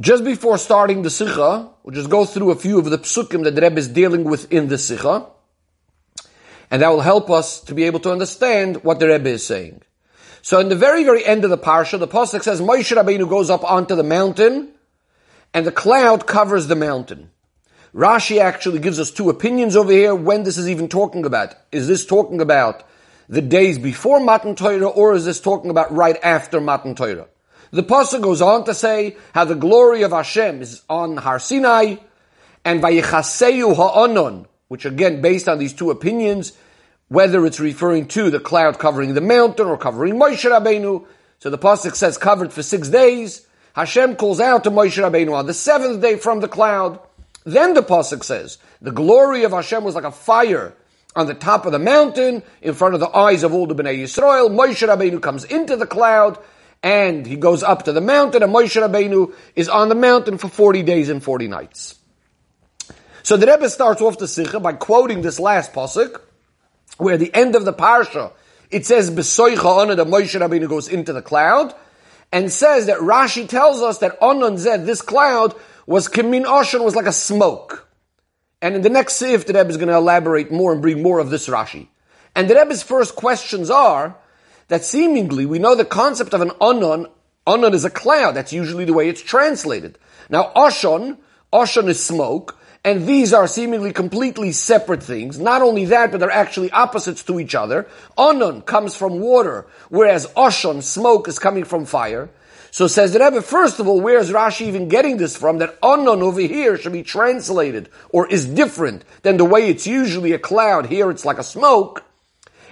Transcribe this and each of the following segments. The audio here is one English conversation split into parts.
Just before starting the Sikha, we'll just go through a few of the psukim that the Rebbe is dealing with in the Sikha, and that will help us to be able to understand what the Rebbe is saying. So in the very, very end of the parsha, the pasuk says Moshe Rabbeinu goes up onto the mountain, and the cloud covers the mountain. Rashi actually gives us two opinions over here when this is even talking about. Is this talking about the days before Matan Torah, or is this talking about right after Matan Torah? The pasuk goes on to say how the glory of Hashem is on Har Sinai, and Vayichaseu Ha'onon, which again, based on these two opinions, whether it's referring to the cloud covering the mountain or covering Moshe Rabbeinu. So the pasuk says covered for six days. Hashem calls out to Moshe Rabbeinu on the seventh day from the cloud. Then the pasuk says the glory of Hashem was like a fire on the top of the mountain in front of the eyes of all the Bnei Yisrael. Moshe Rabbeinu comes into the cloud and he goes up to the mountain, and Moshe Rabbeinu is on the mountain for 40 days and 40 nights. So the Rebbe starts off the Sikha by quoting this last pasuk, where the end of the parsha, it says, Besoicha Onan, that Moshe Rabbeinu goes into the cloud, and says that Rashi tells us that Onan Zed, this cloud, was Kimin Oshan, was like a smoke. And in the next Sif, the Rebbe is going to elaborate more and bring more of this Rashi. And the Rebbe's first questions are, that seemingly we know the concept of an anon. Anon is a cloud. That's usually the way it's translated. Now, oshon, oshon is smoke, and these are seemingly completely separate things. Not only that, but they're actually opposites to each other. Anon comes from water, whereas oshon, smoke, is coming from fire. So says the Rebbe, first of all, where is Rashi even getting this from? That anon over here should be translated, or is different than the way it's usually a cloud. Here it's like a smoke.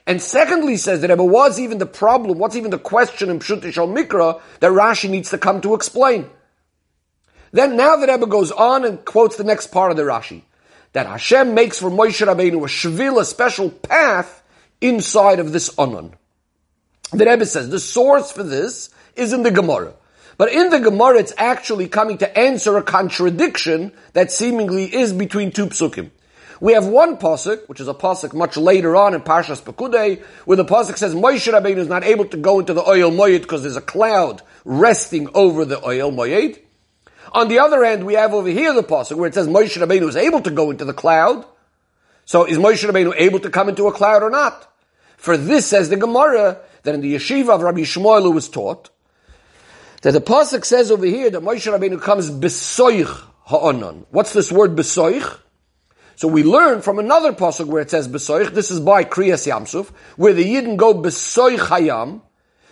And secondly, says the Rebbe, was even the problem, what's even the question in Pshut Shal Mikra that Rashi needs to come to explain? Then now the Rebbe goes on and quotes the next part of the Rashi. That Hashem makes for Moshe Rabbeinu a shvil, a special path inside of this Anon. The Rebbe says the source for this is in the Gemara. But in the Gemara, it's actually coming to answer a contradiction that seemingly is between two psukim. We have one pasuk, which is a pasuk much later on in Parshas Pekudei, where the pasuk says Moshe Rabbeinu is not able to go into the Ohel Moed because there's a cloud resting over the Ohel Moed. On the other hand, we have over here the pasuk where it says Moshe Rabbeinu is able to go into the cloud. So is Moshe Rabbeinu able to come into a cloud or not? For this says the Gemara that in the yeshiva of Rabbi Shmuel was taught that the pasuk says over here that Moshe Rabbeinu comes besoich ha'onon. What's this word besoich? So we learn from another pasuk where it says besoich. This is by Kriyas Yamsuf, where the Yidden go besoich hayam.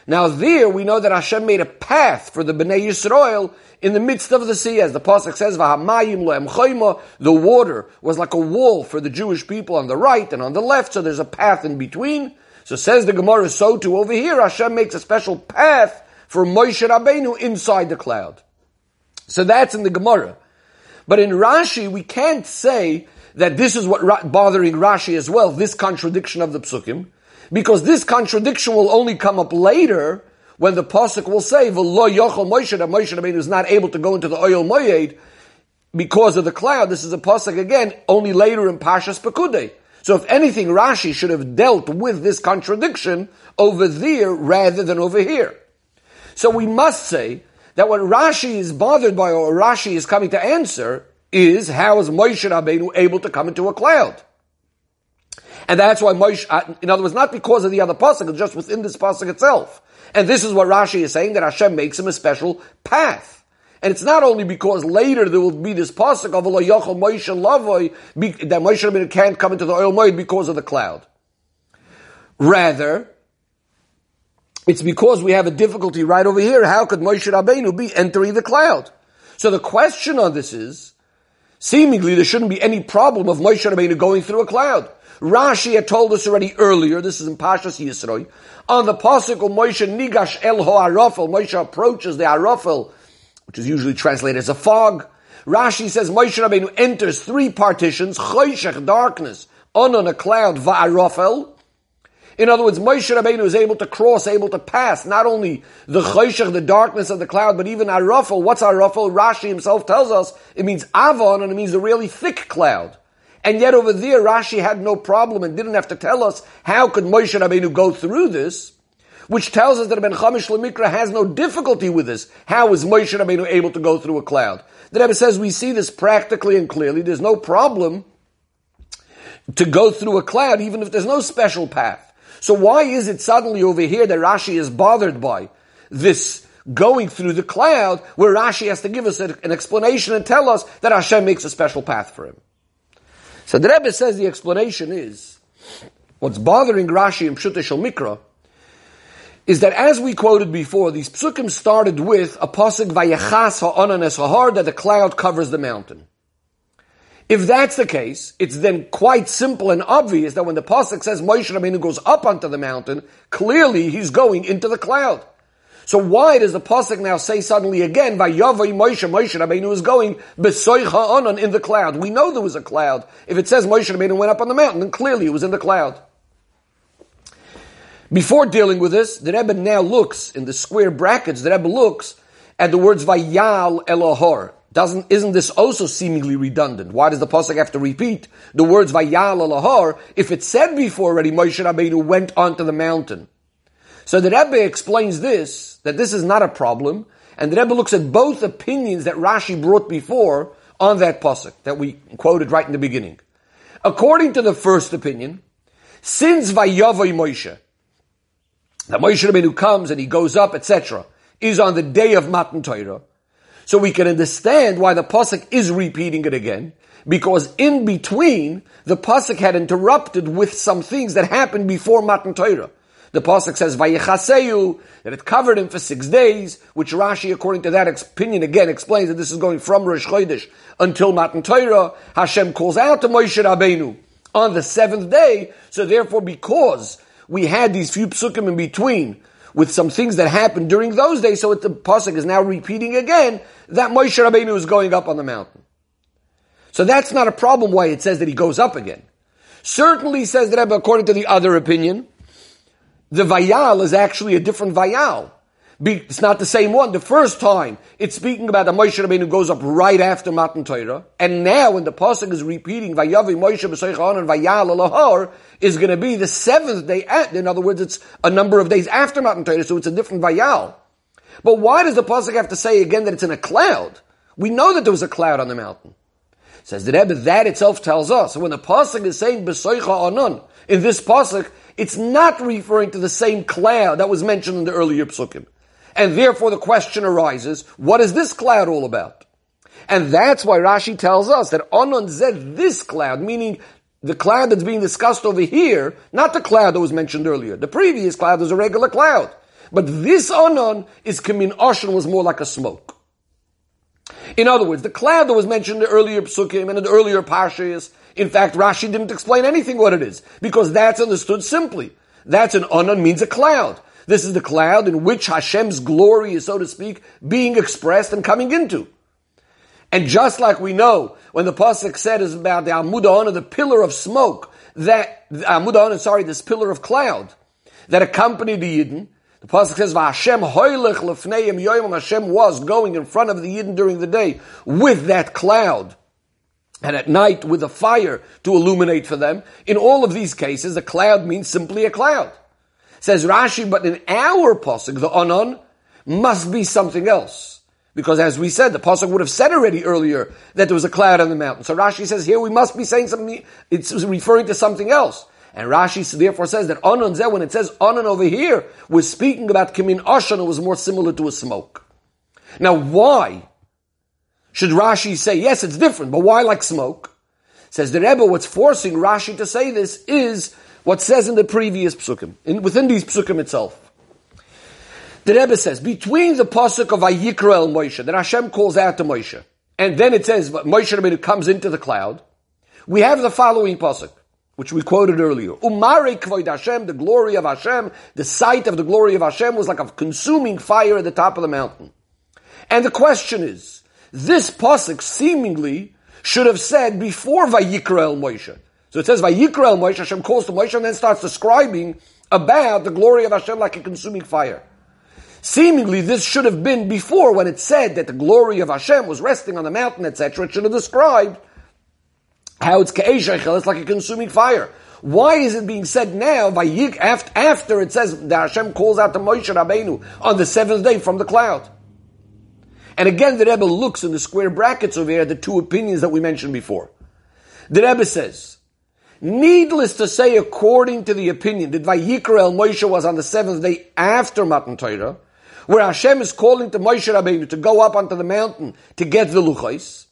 Now there we know that Hashem made a path for the Bnei Yisrael in the midst of the sea, as the pasuk says, "V'hamayim lo'em The water was like a wall for the Jewish people on the right and on the left, so there's a path in between. So says the Gemara, so too over here, Hashem makes a special path for Moshe Rabbeinu inside the cloud. So that's in the Gemara. But in Rashi, we can't say that this is what bothering Rashi as well, this contradiction of the psukim, because this contradiction will only come up later when the pasuk will say, "V'lo yochel Moshe," that Moshe Rabbeinu is not able to go into the Ohel Moed because of the cloud. This is a pasuk again only later in Pashas Pekudei. So if anything, Rashi should have dealt with this contradiction over there rather than over here. So we must say that what Rashi is bothered by or Rashi is coming to answer is how is Moshe Rabbeinu able to come into a cloud? And that's why Moshe, uh, in other words, not because of the other pasuk, just within this pasuk itself. And this is what Rashi is saying, that Hashem makes him a special path. And it's not only because later there will be this pasuk of Yochel Moshe Lavoy, that Moshe Rabbeinu can't come into the Ohel Moed because of the cloud. Rather, it's because we have a difficulty right over here. How could Moshe Rabbeinu be entering the cloud? So the question on this is, Seemingly, there shouldn't be any problem of Moshe Rabbeinu going through a cloud. Rashi had told us already earlier, this is in Pashas Yisroi, on the Pasuk of Moshe Nigash El Arafel, Moshe approaches the Arafel, which is usually translated as a fog. Rashi says Moshe Rabbeinu enters three partitions, Choshech, darkness, on a cloud, Va'arafel, in other words, Moshe Rabbeinu is able to cross, able to pass not only the choshech, the darkness of the cloud, but even arafel. What's arafel? Rashi himself tells us it means avon and it means a really thick cloud. And yet over there, Rashi had no problem and didn't have to tell us how could Moshe Rabbeinu go through this. which tells us that Ben Chamish Lemikra has no difficulty with this. How is Moshe Rabbeinu able to go through a cloud? The Rebbe says we see this practically and clearly. There's no problem to go through a cloud, even if there's no special path. So why is it suddenly over here that Rashi is bothered by this going through the cloud, where Rashi has to give us an explanation and tell us that Hashem makes a special path for him? So the Rebbe says the explanation is what's bothering Rashi in Pshut Shel Mikra is that as we quoted before, these psukim started with a pasuk vayachas ha'ananes ha'har that the cloud covers the mountain. If that's the case, it's then quite simple and obvious that when the pasuk says Moshe Rabbeinu goes up onto the mountain, clearly he's going into the cloud. So why does the pasuk now say suddenly again, "Vayavay Moshe"? Moshe Rabbeinu is going besoich ha'anan in the cloud. We know there was a cloud. If it says Moshe Rabbeinu went up on the mountain, then clearly it was in the cloud. Before dealing with this, the Rebbe now looks in the square brackets. The Rebbe looks at the words "Vayal Elohor." Doesn't, isn't this also seemingly redundant? Why does the Pasuk have to repeat the words Vayal Elohor if it said before already Moshe Rabbeinu went onto the mountain? So the Rebbe explains this, that this is not a problem, and the Rebbe looks at both opinions that Rashi brought before on that Pasuk that we quoted right in the beginning. According to the first opinion, since Vayavoy Moshe, that Moshe Rabbeinu comes and he goes up, etc., is on the day of Matan Torah, so we can understand why the pasuk is repeating it again, because in between the pasuk had interrupted with some things that happened before Matan Torah. The pasuk says Vayichaseyu that it covered him for six days, which Rashi, according to that opinion, again explains that this is going from Rosh Chodesh until Matan Torah. Hashem calls out to Moshe Rabbeinu on the seventh day. So therefore, because we had these few psukim in between with some things that happened during those days, so the pasuk is now repeating again that Moshe Rabbeinu is going up on the mountain. So that's not a problem why it says that he goes up again. Certainly says that according to the other opinion, the Vayal is actually a different Vayal. It's not the same one. The first time, it's speaking about the Moshe Rabbeinu goes up right after Matan Torah. And now, when the Pasuk is repeating, Vayavi Moshe B'Soichon and Vayal Alahar, is going to be the seventh day at, in other words, it's a number of days after Matan Torah, so it's a different Vayal. But why does the Pasuk have to say again that it's in a cloud? We know that there was a cloud on the mountain. Says the Rebbe, that itself tells us. when the Pasuk is saying B'Soicha in this Pasuk, it's not referring to the same cloud that was mentioned in the earlier Psukim. And therefore the question arises, what is this cloud all about? And that's why Rashi tells us that Onon Zed, this cloud, meaning the cloud that's being discussed over here, not the cloud that was mentioned earlier. The previous cloud was a regular cloud. But this Onon is Kamin Oshan was more like a smoke. In other words, the cloud that was mentioned in the earlier psukim and in the earlier parshas, in fact, Rashi didn't explain anything what it is, because that's understood simply. That's an Onon means a cloud. This is the cloud in which Hashem's glory is, so to speak, being expressed and coming into. And just like we know, when the Pasuk said is about the Amud the pillar of smoke, that, Amud sorry, this pillar of cloud, that accompanied the Yidden, the Pasuk says, Hashem hoylech lefneim yoyim, Hashem was going in front of the Yidden during the day with that cloud. And at night with a fire to illuminate for them. In all of these cases, a cloud means simply a cloud. Says Rashi, but in our pasuk, the onon must be something else. Because as we said, the pasuk would have said already earlier that there was a cloud on the mountain. So Rashi says here we must be saying something, it's referring to something else. And Rashi therefore says that onon zeh, when it says onon over here, we're speaking about kimin oshan, it was more similar to a smoke. Now why should Rashi say, yes, it's different, but why like smoke? Says the Rebbe, what's forcing Rashi to say this is what says in the previous psukim, in, within these psukim itself. The Rebbe says, between the pasuk of Vayikra Moshe, that Hashem calls out to Moshe, and then it says Moshe Rabbeinu comes into the cloud, we have the following pasuk, which we quoted earlier. Umare kvoid Hashem, the glory of Hashem, the sight of the glory of Hashem was like a consuming fire at the top of the mountain. And the question is, this pasuk seemingly should have said before Vayikra El Moshe. So it says, Vayikra Moshe, Hashem calls to Moshe and then starts describing about the glory of Hashem like a consuming fire. Seemingly, this should have been before when it said that the glory of Hashem was resting on the mountain, etc. It should have described how it's Ka'eshachel, it's like a consuming fire. Why is it being said now, after it says that Hashem calls out to Moshe Rabbeinu on the seventh day from the cloud? And again, the Rebbe looks in the square brackets over here at the two opinions that we mentioned before. The Rebbe says, needless to say, according to the opinion that Vayikra El Moshe was on the seventh day after Matan Torah, where Hashem is calling to Moshe Rabbeinu to go up onto the mountain to get the Luchais.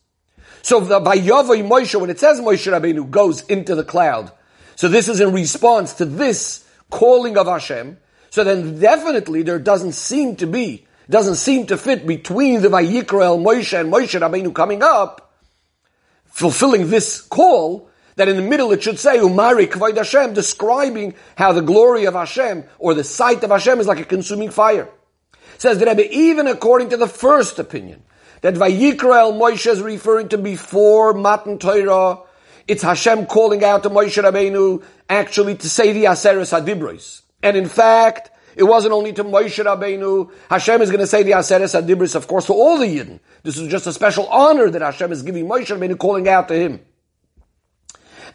So the Vayavai Moshe, when it says Moshe Rabbeinu goes into the cloud, so this is in response to this calling of Hashem. So then definitely there doesn't seem to be, doesn't seem to fit between the Vayikra El Moshe and Moshe Rabbeinu coming up, fulfilling this call, that in the middle it should say Umari Kvoid Hashem, describing how the glory of Hashem or the sight of Hashem is like a consuming fire. Says the Rebbe, even according to the first opinion, that Vayikra Moshe is referring to before Matan Torah, it's Hashem calling out to Moshe Rabbeinu actually to say the Aseres Hadibros. And in fact, it wasn't only to Moshe Rabbeinu. Hashem is going to say the Aseres Hadibros, of course, to all the Yidden. This is just a special honor that Hashem is giving Moshe Rabbeinu, calling out to him.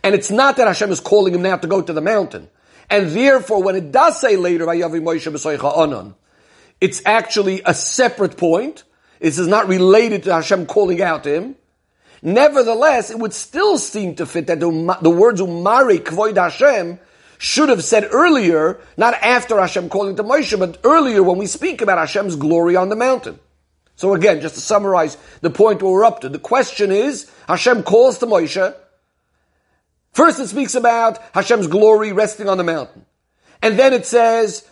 And it's not that Hashem is calling him now to go to the mountain. And therefore, when it does say later, it's actually a separate point. This is not related to Hashem calling out to him. Nevertheless, it would still seem to fit that the, the words Umari Kvoid Hashem should have said earlier, not after Hashem calling to Moshe, but earlier when we speak about Hashem's glory on the mountain. So again, just to summarize the point we're up to, the question is, Hashem calls to Moshe. First it speaks about Hashem's glory resting on the mountain. And then it says,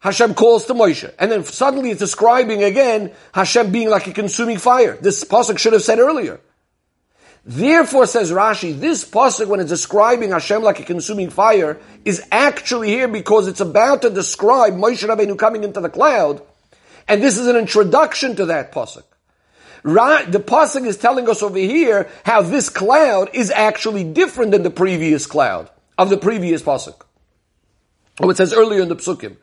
Hashem calls to Moshe. And then suddenly it's describing again Hashem being like a consuming fire. This pasuk should have said earlier. Therefore, says Rashi, this pasuk, when it's describing Hashem like a consuming fire, is actually here because it's about to describe Moshe Rabbeinu coming into the cloud, and this is an introduction to that pasuk. The pasuk is telling us over here how this cloud is actually different than the previous cloud of the previous pasuk. Oh, it says earlier in the psukim.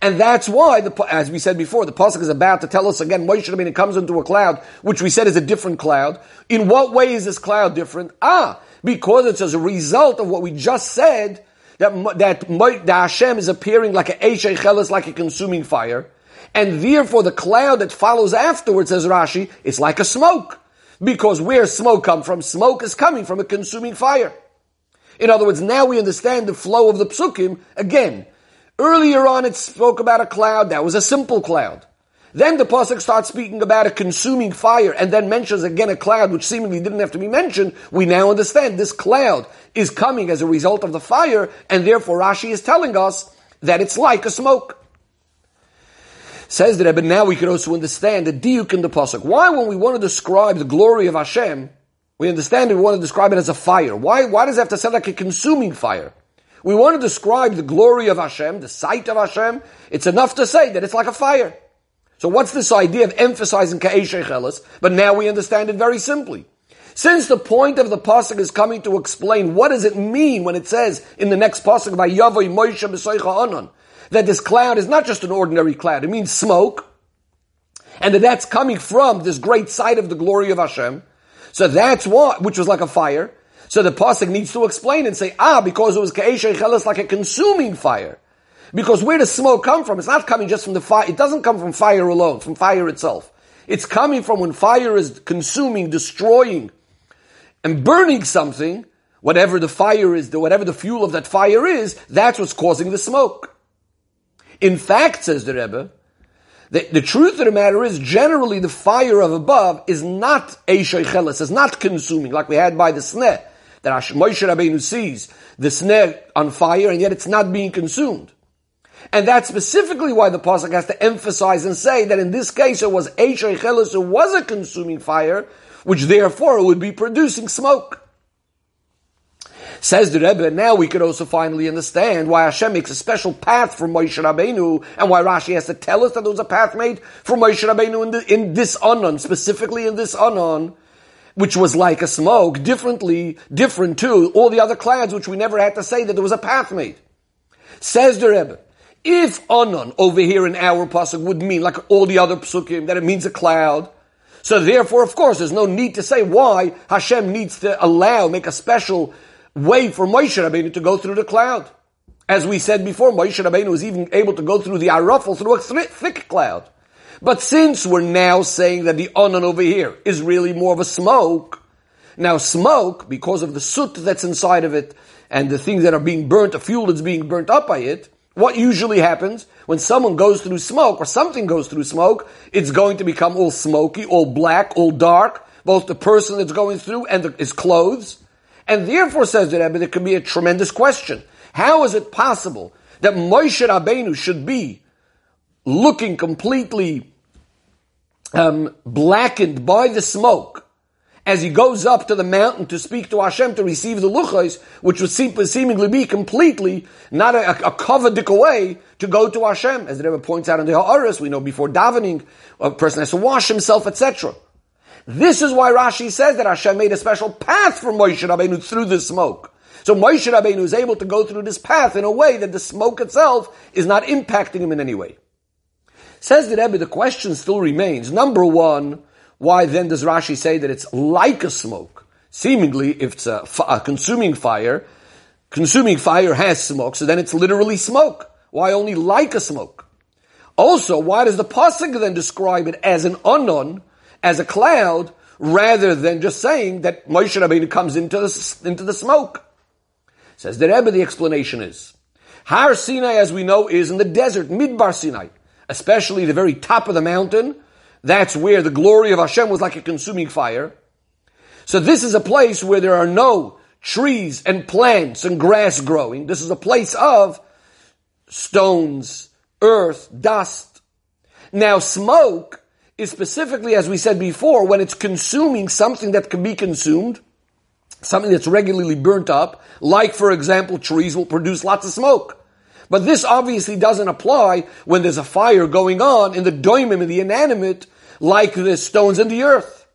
And that's why, the, as we said before, the pasuk is about to tell us again. Moshe Rabbeinu comes into a cloud, which we said is a different cloud. In what way is this cloud different? Ah, because it's as a result of what we just said that that, that Hashem is appearing like a Eshechelis, like a consuming fire, and therefore the cloud that follows afterwards, says Rashi, is like a smoke. Because where smoke come from? Smoke is coming from a consuming fire. In other words, now we understand the flow of the psukim again. Earlier on, it spoke about a cloud. That was a simple cloud. Then the pasuk starts speaking about a consuming fire, and then mentions again a cloud, which seemingly didn't have to be mentioned. We now understand this cloud is coming as a result of the fire, and therefore Rashi is telling us that it's like a smoke. Says the Rebbe, now we can also understand the diuk in the pasuk. Why, when we want to describe the glory of Hashem, we understand we want to describe it as a fire. Why? Why does it have to sound like a consuming fire? We want to describe the glory of Hashem, the sight of Hashem. It's enough to say that it's like a fire. So what's this idea of emphasizing Ka'esh But now we understand it very simply. Since the point of the pasuk is coming to explain what does it mean when it says in the next pasuk by Yavoy Moshe B'Soicha Anon that this cloud is not just an ordinary cloud; it means smoke, and that that's coming from this great sight of the glory of Hashem. So that's what, which was like a fire. So the pasuk needs to explain and say, ah, because it was chelas like a consuming fire. Because where does smoke come from? It's not coming just from the fire. It doesn't come from fire alone, from fire itself. It's coming from when fire is consuming, destroying, and burning something, whatever the fire is, whatever the fuel of that fire is, that's what's causing the smoke. In fact, says the Rebbe, the, the, truth of the matter is, generally the fire of above is not Eishay Cheles, is not consuming, like we had by the sneh that Moshe Rabbeinu sees the sneh on fire and yet it's not being consumed. And that's specifically why the pasuk has to emphasize and say that in this case it was Eishay Chelis who was a consuming fire, which therefore would be producing smoke. Says the Rebbe, now we could also finally understand why Hashem makes a special path for Moshe Rabbeinu, and why Rashi has to tell us that there was a path made for Moshe Rabbeinu in, the, in this Anon, specifically in this Anon, which was like a smoke, differently, different to all the other clouds, which we never had to say that there was a path made. Says the Rebbe, if Anon over here in our pasuk would mean like all the other psukim, that it means a cloud, so therefore, of course, there's no need to say why Hashem needs to allow, make a special way for Moshe Rabbeinu to go through the cloud. As we said before, Moshe Rabbeinu was even able to go through the Arafel through a thick cloud. But since we're now saying that the onan over here is really more of a smoke, now smoke, because of the soot that's inside of it, and the things that are being burnt, the fuel that's being burnt up by it, what usually happens when someone goes through smoke or something goes through smoke, it's going to become all smoky, all black, all dark, both the person that's going through and the, his clothes. And therefore, says the Rebbe, there could be a tremendous question. How is it possible that Moshe Rabbeinu should be looking completely um, blackened by the smoke as he goes up to the mountain to speak to Hashem to receive the luchos, which would seem, seemingly be completely not a, a covered way to go to Hashem. As the Rebbe points out in the Ha'aris, we know before davening, a person has to wash himself, etc. This is why Rashi says that Hashem made a special path for Moshe Rabbeinu through the smoke. So Moshe Rabbeinu is able to go through this path in a way that the smoke itself is not impacting him in any way. Says the Rebbe, the question still remains. Number one, why then does Rashi say that it's like a smoke? Seemingly, if it's a, a consuming fire, consuming fire has smoke, so then it's literally smoke. Why only like a smoke? Also, why does the pasuk then describe it as an onon, as a cloud, rather than just saying that Moshe Rabbeinu comes into the, into the smoke? Says the Rebbe, the explanation is, Har Sinai, as we know, is in the desert, Midbar Sinai, especially the very top of the mountain, that's where the glory of Hashem was like a consuming fire. So this is a place where there are no trees and plants and grass growing. This is a place of stones, earth, dust. Now smoke is specifically, as we said before, when it's consuming something that can be consumed, something that's regularly burnt up, like for example trees will produce lots of smoke. But this obviously doesn't apply when there's a fire going on in the doimim, in the inanimate, like the stones in the earth.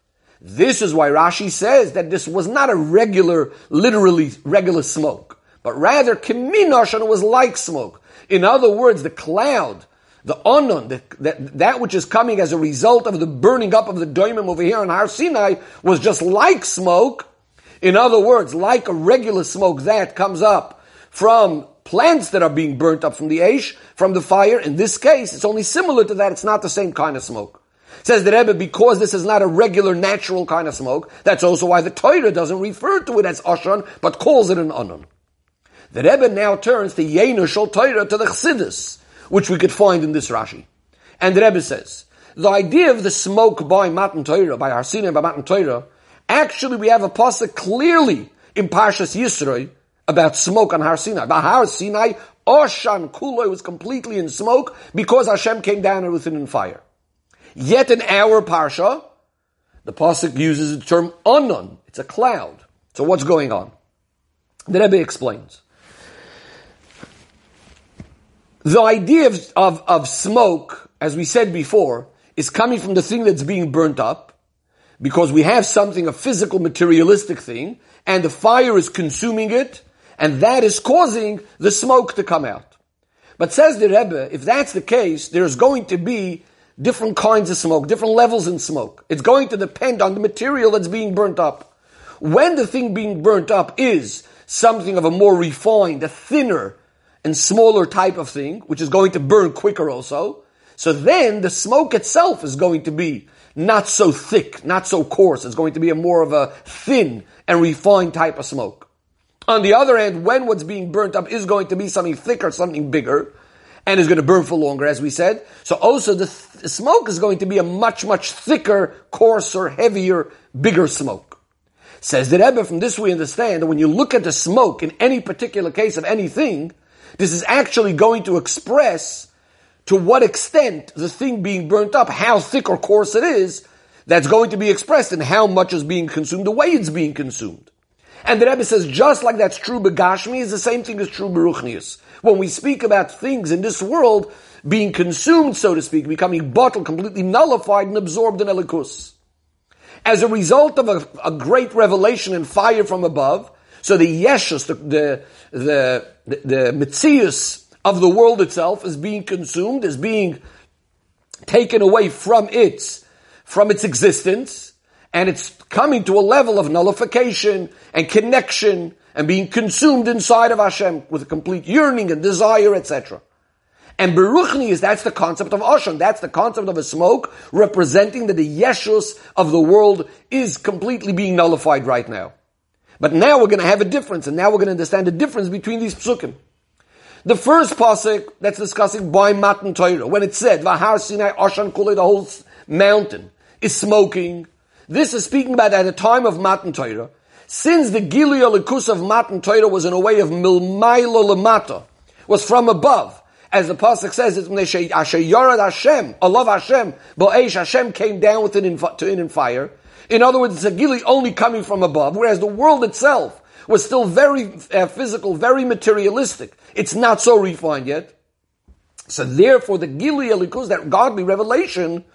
This is why Rashi says that this was not a regular, literally regular smoke, but rather kiminashan was like smoke. In other words, the cloud, the onon, the, that, that which is coming as a result of the burning up of the doimim over here on Har Sinai was just like smoke. In other words, like a regular smoke that comes up from plants that are being burnt up from the ash, from the fire. In this case, it's only similar to that. It's not the same kind of smoke. Says the Rebbe, because this is not a regular, natural kind of smoke, that's also why the Torah doesn't refer to it as Ashran, but calls it an Anon. The Rebbe now turns to Yeina Shel Torah to the Chassidus, which we could find in this Rashi. And the Rebbe says, the idea of the smoke by Matan Torah, by Har Sinai by Matan Torah, actually we have a pasuk clearly in Parshas Yisroi about smoke on Har Sinai. By Har Sinai, Oshan Kuloi was completely in smoke because Hashem came down and it in fire. Yet in our parsha, the pasuk uses the term onon. It's a cloud. So what's going on? The Rebbe explains. The idea of, of, of smoke, as we said before, is coming from the thing that's being burnt up, because we have something, a physical, materialistic thing, and the fire is consuming it, and that is causing the smoke to come out. But says the Rebbe, if that's the case, there's going to be different kinds of smoke, different levels in smoke. It's going to depend on the material that's being burnt up. When the thing being burnt up is something of a more refined, a thinner and smaller type of thing, which is going to burn quicker also, so then the smoke itself is going to be not so thick, not so coarse. It's going to be a more of a thin and refined type of smoke. On the other hand, when what's being burnt up is going to be something thicker, something bigger, and is going to burn for longer, as we said. So also the, th- smoke is going to be a much, much thicker, coarser, heavier, bigger smoke. Says the Rebbe, from this we understand that when you look at the smoke in any particular case of anything, this is actually going to express to what extent the thing being burnt up, how thick or coarse it is, that's going to be expressed in how much is being consumed, the way it's being consumed. And the Rebbe says, just like that's true Begashmi, is the same thing as true Beruchnius when we speak about things in this world being consumed, so to speak, becoming botel, completely nullified and absorbed in Elikus. As a result of a, a, great revelation and fire from above, so the yeshus, the, the, the, the, mitzias of the world itself is being consumed, is being taken away from its, from its existence, And it's coming to a level of nullification and connection and being consumed inside of Hashem with a complete yearning and desire, etc. And Beruchnius, that's the concept of Oshan. That's the concept of a smoke representing that the Yeshus of the world is completely being nullified right now. But now we're going to have a difference, and now we're going to understand the difference between these psukim. The first pasuk that's discussing by Matan Torah, when it said, Vahar Sinai Oshan Kule, the whole mountain, is smoking. This is speaking about at the time of Matan Torah. Since the Gilia Likus of Matan Torah was in a way of Milmailo Lamata, was from above, as the pasuk says, it's when Asher Yorad Hashem, Allah Hashem, Bo'esh Hashem came down with it in, to in fire. In other words, it's a gili only coming from above, whereas the world itself was still very uh, physical, very materialistic. It's not so refined yet. So therefore, the gili elikus, that godly revelation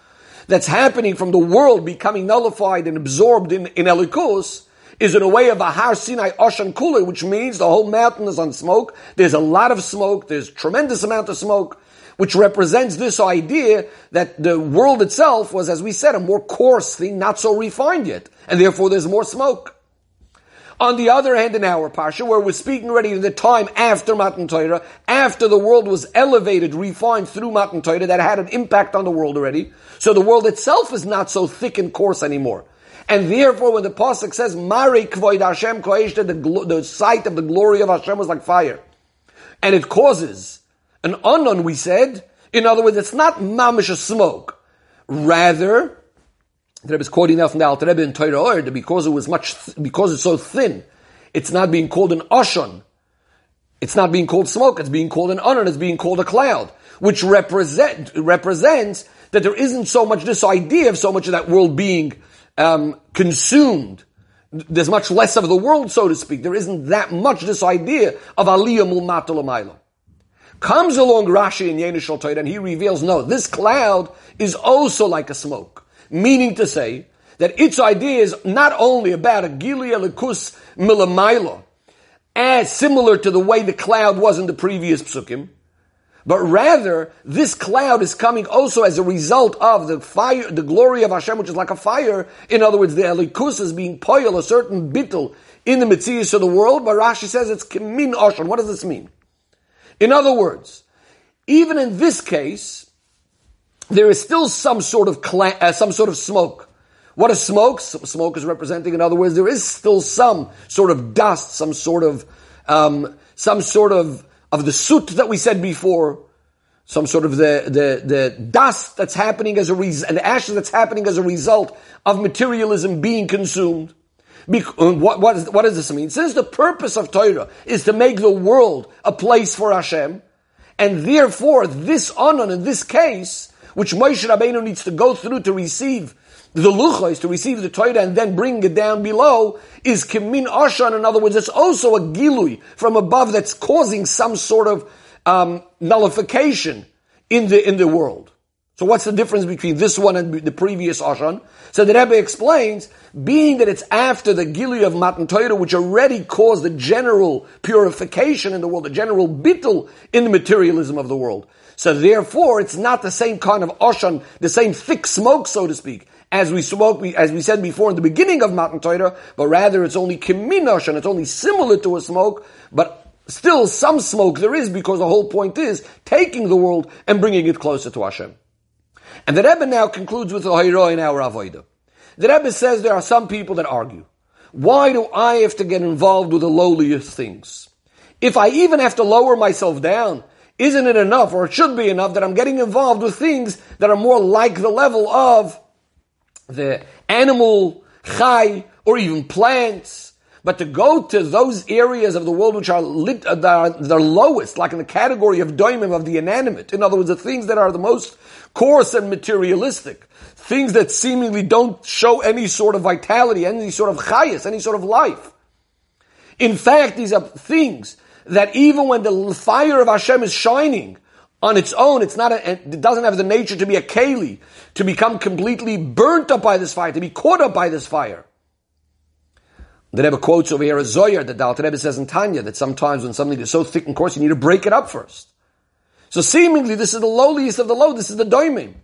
that's happening from the world becoming nullified and absorbed in, in elikus, is in a way of a Har Sinai Oshan Kula, which means the whole mountain is on smoke. There's a lot of smoke. There's tremendous amount of smoke, which represents this idea that the world itself was, as we said, a more coarse thing, not so refined yet. And therefore there's more smoke. On the other hand, in our Parsha, where we're speaking already in the time after Matan Torah, after the world was elevated, refined through Matan Torah, that had an impact on the world already. So the world itself is not so thick and coarse anymore. And therefore, when the pasuk says "Mari kvoid Hashem koeshta," the, the sight of the glory of Hashem was like fire, and it causes an onon. We said, in other words, it's not mamish smoke. Rather, the Rebbe is quoting now from the Alter Rebbe in Torah Or, because it was much, because it's so thin, it's not being called an oshon. It's not being called smoke. It's being called an onon. It's being called a cloud, which represent represents that there isn't so much this idea of so much of that world being um, consumed. There's much less of the world, so to speak. There isn't that much this idea of aliyah mulmatalamayla. Comes along Rashi in Yeina Shel Torah and he reveals, no, this cloud is also like a smoke. Meaning to say that its idea is not only about a gilia lekus milamayla, as similar to the way the cloud was in the previous psukim, but rather, this cloud is coming also as a result of the fire, the glory of Hashem, which is like a fire. In other words, the elikus is being poil, a certain bittel in the mitzias of the world. But Rashi says it's min oshon. What does this mean? In other words, even in this case, there is still some sort of cla- uh, some sort of smoke. What is smoke? Smoke is representing, in other words, there is still some sort of dust, some sort of, um, some sort of of the soot that we said before, some sort of the, the, the dust that's happening as a result, and ashes that's happening as a result of materialism being consumed. Uh, what, what, is, what does this mean? Since the purpose of Torah is to make the world a place for Hashem, and therefore this onan in this case, which Moshe Rabbeinu needs to go through to receive the luchos to receive the Torah and then bring it down below is kimin ashan. In other words, it's also a gilui from above that's causing some sort of um, nullification in the in the world. So what's the difference between this one and the previous ashan? So the Rebbe explains, being that it's after the gilui of Matan Torah, which already caused the general purification in the world, the general bittul in the materialism of the world. So therefore, it's not the same kind of ashan, the same thick smoke, so to speak as we spoke, as we said before in the beginning of Matan Torah, but rather it's only kiminosh and it's only similar to a smoke, but still some smoke there is because the whole point is taking the world and bringing it closer to Hashem. And the Rebbe now concludes with the Hayro in our Avodah. The Rebbe says there are some people that argue, why do I have to get involved with the lowliest things? If I even have to lower myself down, isn't it enough, or it should be enough, that I'm getting involved with things that are more like the level of the animal chai, or even plants, but to go to those areas of the world which are lit, uh, the lowest, like in the category of doimim of the inanimate. In other words, the things that are the most coarse and materialistic, things that seemingly don't show any sort of vitality, any sort of chayas, any sort of life. In fact, these are things that even when the fire of Hashem is shining, on its own, it's not a, it doesn't have the nature to be a keli, to become completely burnt up by this fire, to be caught up by this fire. The Rebbe quotes over here a Zohar that the Rebbe says in Tanya that sometimes when something is so thick and coarse, you need to break it up first. So seemingly this is the lowliest of the low, this is the doimim.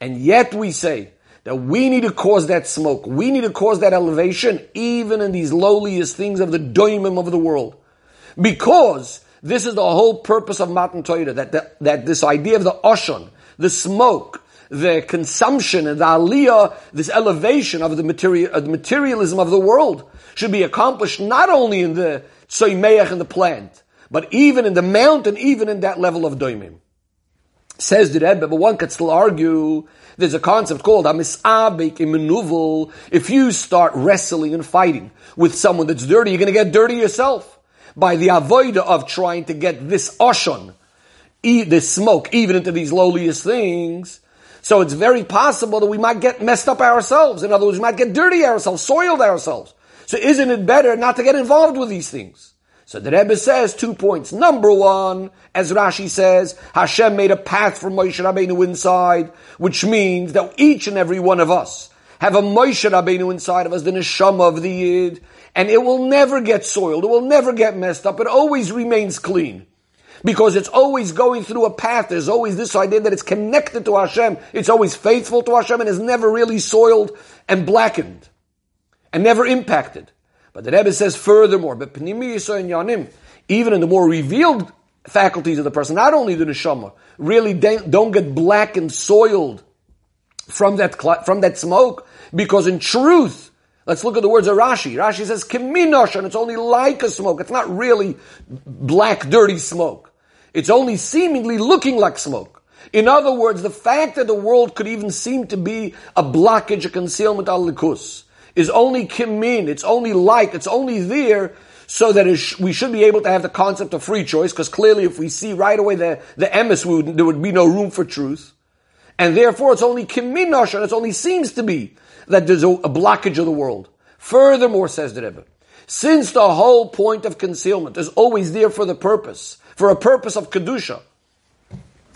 And yet we say that we need to cause that smoke. We need to cause that elevation even in these lowliest things of the doimim of the world. Because this is the whole purpose of Matan Torah, that, that, this idea of the oshon, the smoke, the consumption and the aliyah, this elevation of the, material, of the materialism of the world should be accomplished not only in the tzoymeach and the plant, but even in the mountain, even in that level of doimim. Says the Rebbe, but one could still argue there's a concept called amisabek imenuvel. If you start wrestling and fighting with someone that's dirty, you're going to get dirty yourself by the avoida of trying to get this oshon, this smoke, even into these lowliest things. So it's very possible that we might get messed up ourselves. In other words, we might get dirty ourselves, soiled ourselves. So isn't it better not to get involved with these things? So the Rebbe says two points. Number one, as Rashi says, Hashem made a path for Moshe Rabbeinu inside, which means that each and every one of us have a Moshe Rabbeinu inside of us, the neshama of the Yid, and it will never get soiled, it will never get messed up, it always remains clean. Because it's always going through a path, there's always this idea that it's connected to Hashem, it's always faithful to Hashem, and is never really soiled and blackened, and never impacted. But the Rebbe says furthermore, but even in the more revealed faculties of the person, not only the neshama, really don't get black and soiled from that from that smoke, because in truth, let's look at the words of Rashi. Rashi says kiminosh, and it's only like a smoke. It's not really black, dirty smoke. It's only seemingly looking like smoke. In other words, the fact that the world could even seem to be a blockage, a concealment al likus, is only kimin, it's only like. it's only there so that sh- we should be able to have the concept of free choice, because clearly if we see right away the, the emes, there would be no room for truth. And therefore it's only kiminosh, and it only seems to be that there's a, blockage of the world. Furthermore, says the Rebbe, since the whole point of concealment is always there for the purpose, for a purpose of Kedusha,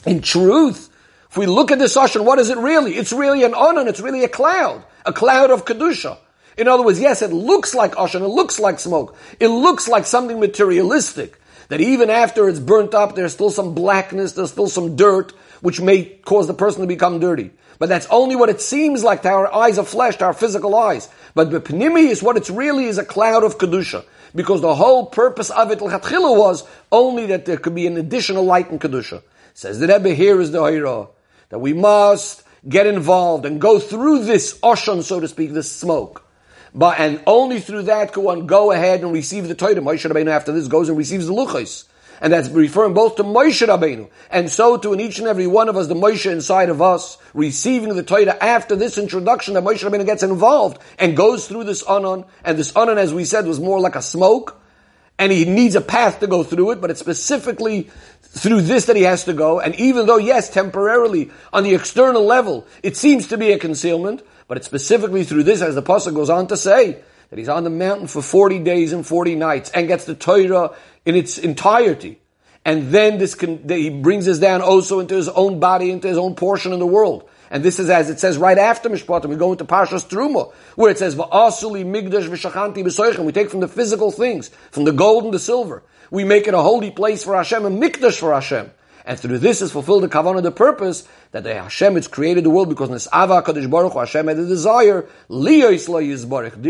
in truth, if we look at this oshon, what is it really? It's really an onan, it's really a cloud, a cloud of Kedusha. In other words, yes, it looks like Oshan, it looks like smoke, it looks like something materialistic, that even after it's burnt up, there's still some blackness, there's still some dirt, which may cause the person to become dirty. But that's only what it seems like to our eyes of flesh, to our physical eyes. But the Pnimi is what it's really is a cloud of Kedusha. Because the whole purpose of it, was only that there could be an additional light in Kedusha. Says the Rebbe, here is the Hira, that we must get involved and go through this oshon, so to speak, this smoke. But and only through that can one go ahead and receive the Torah. Moshe Rabbeinu after this goes and receives the luchos. And that's referring both to Moshe Rabbeinu, and so to in each and every one of us, the Moshe inside of us, receiving the Torah after this introduction that Moshe Rabbeinu gets involved and goes through this anon, and this anon, as we said, was more like a smoke, and he needs a path to go through it, but it's specifically through this that he has to go, and even though, yes, temporarily, on the external level, it seems to be a concealment, but it's specifically through this, as the Pasuk goes on to say, that he's on the mountain for 40 days and 40 nights and gets the Torah in its entirety. And then this can, he brings us down also into his own body, into his own portion in the world. And this is as it says right after Mishpatim. We go into Parshas Truma, where it says, Va'asuli v'shachanti b'soichem. We take from the physical things, from the gold and the silver. We make it a holy place for Hashem, a mikdash for Hashem. And through this is fulfilled the kavanah, the purpose that the Hashem has created the world because Nesava Kadosh Baruch Hashem had a desire liyos lo yizbarich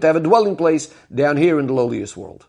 to have a dwelling place down here in the lowliest world.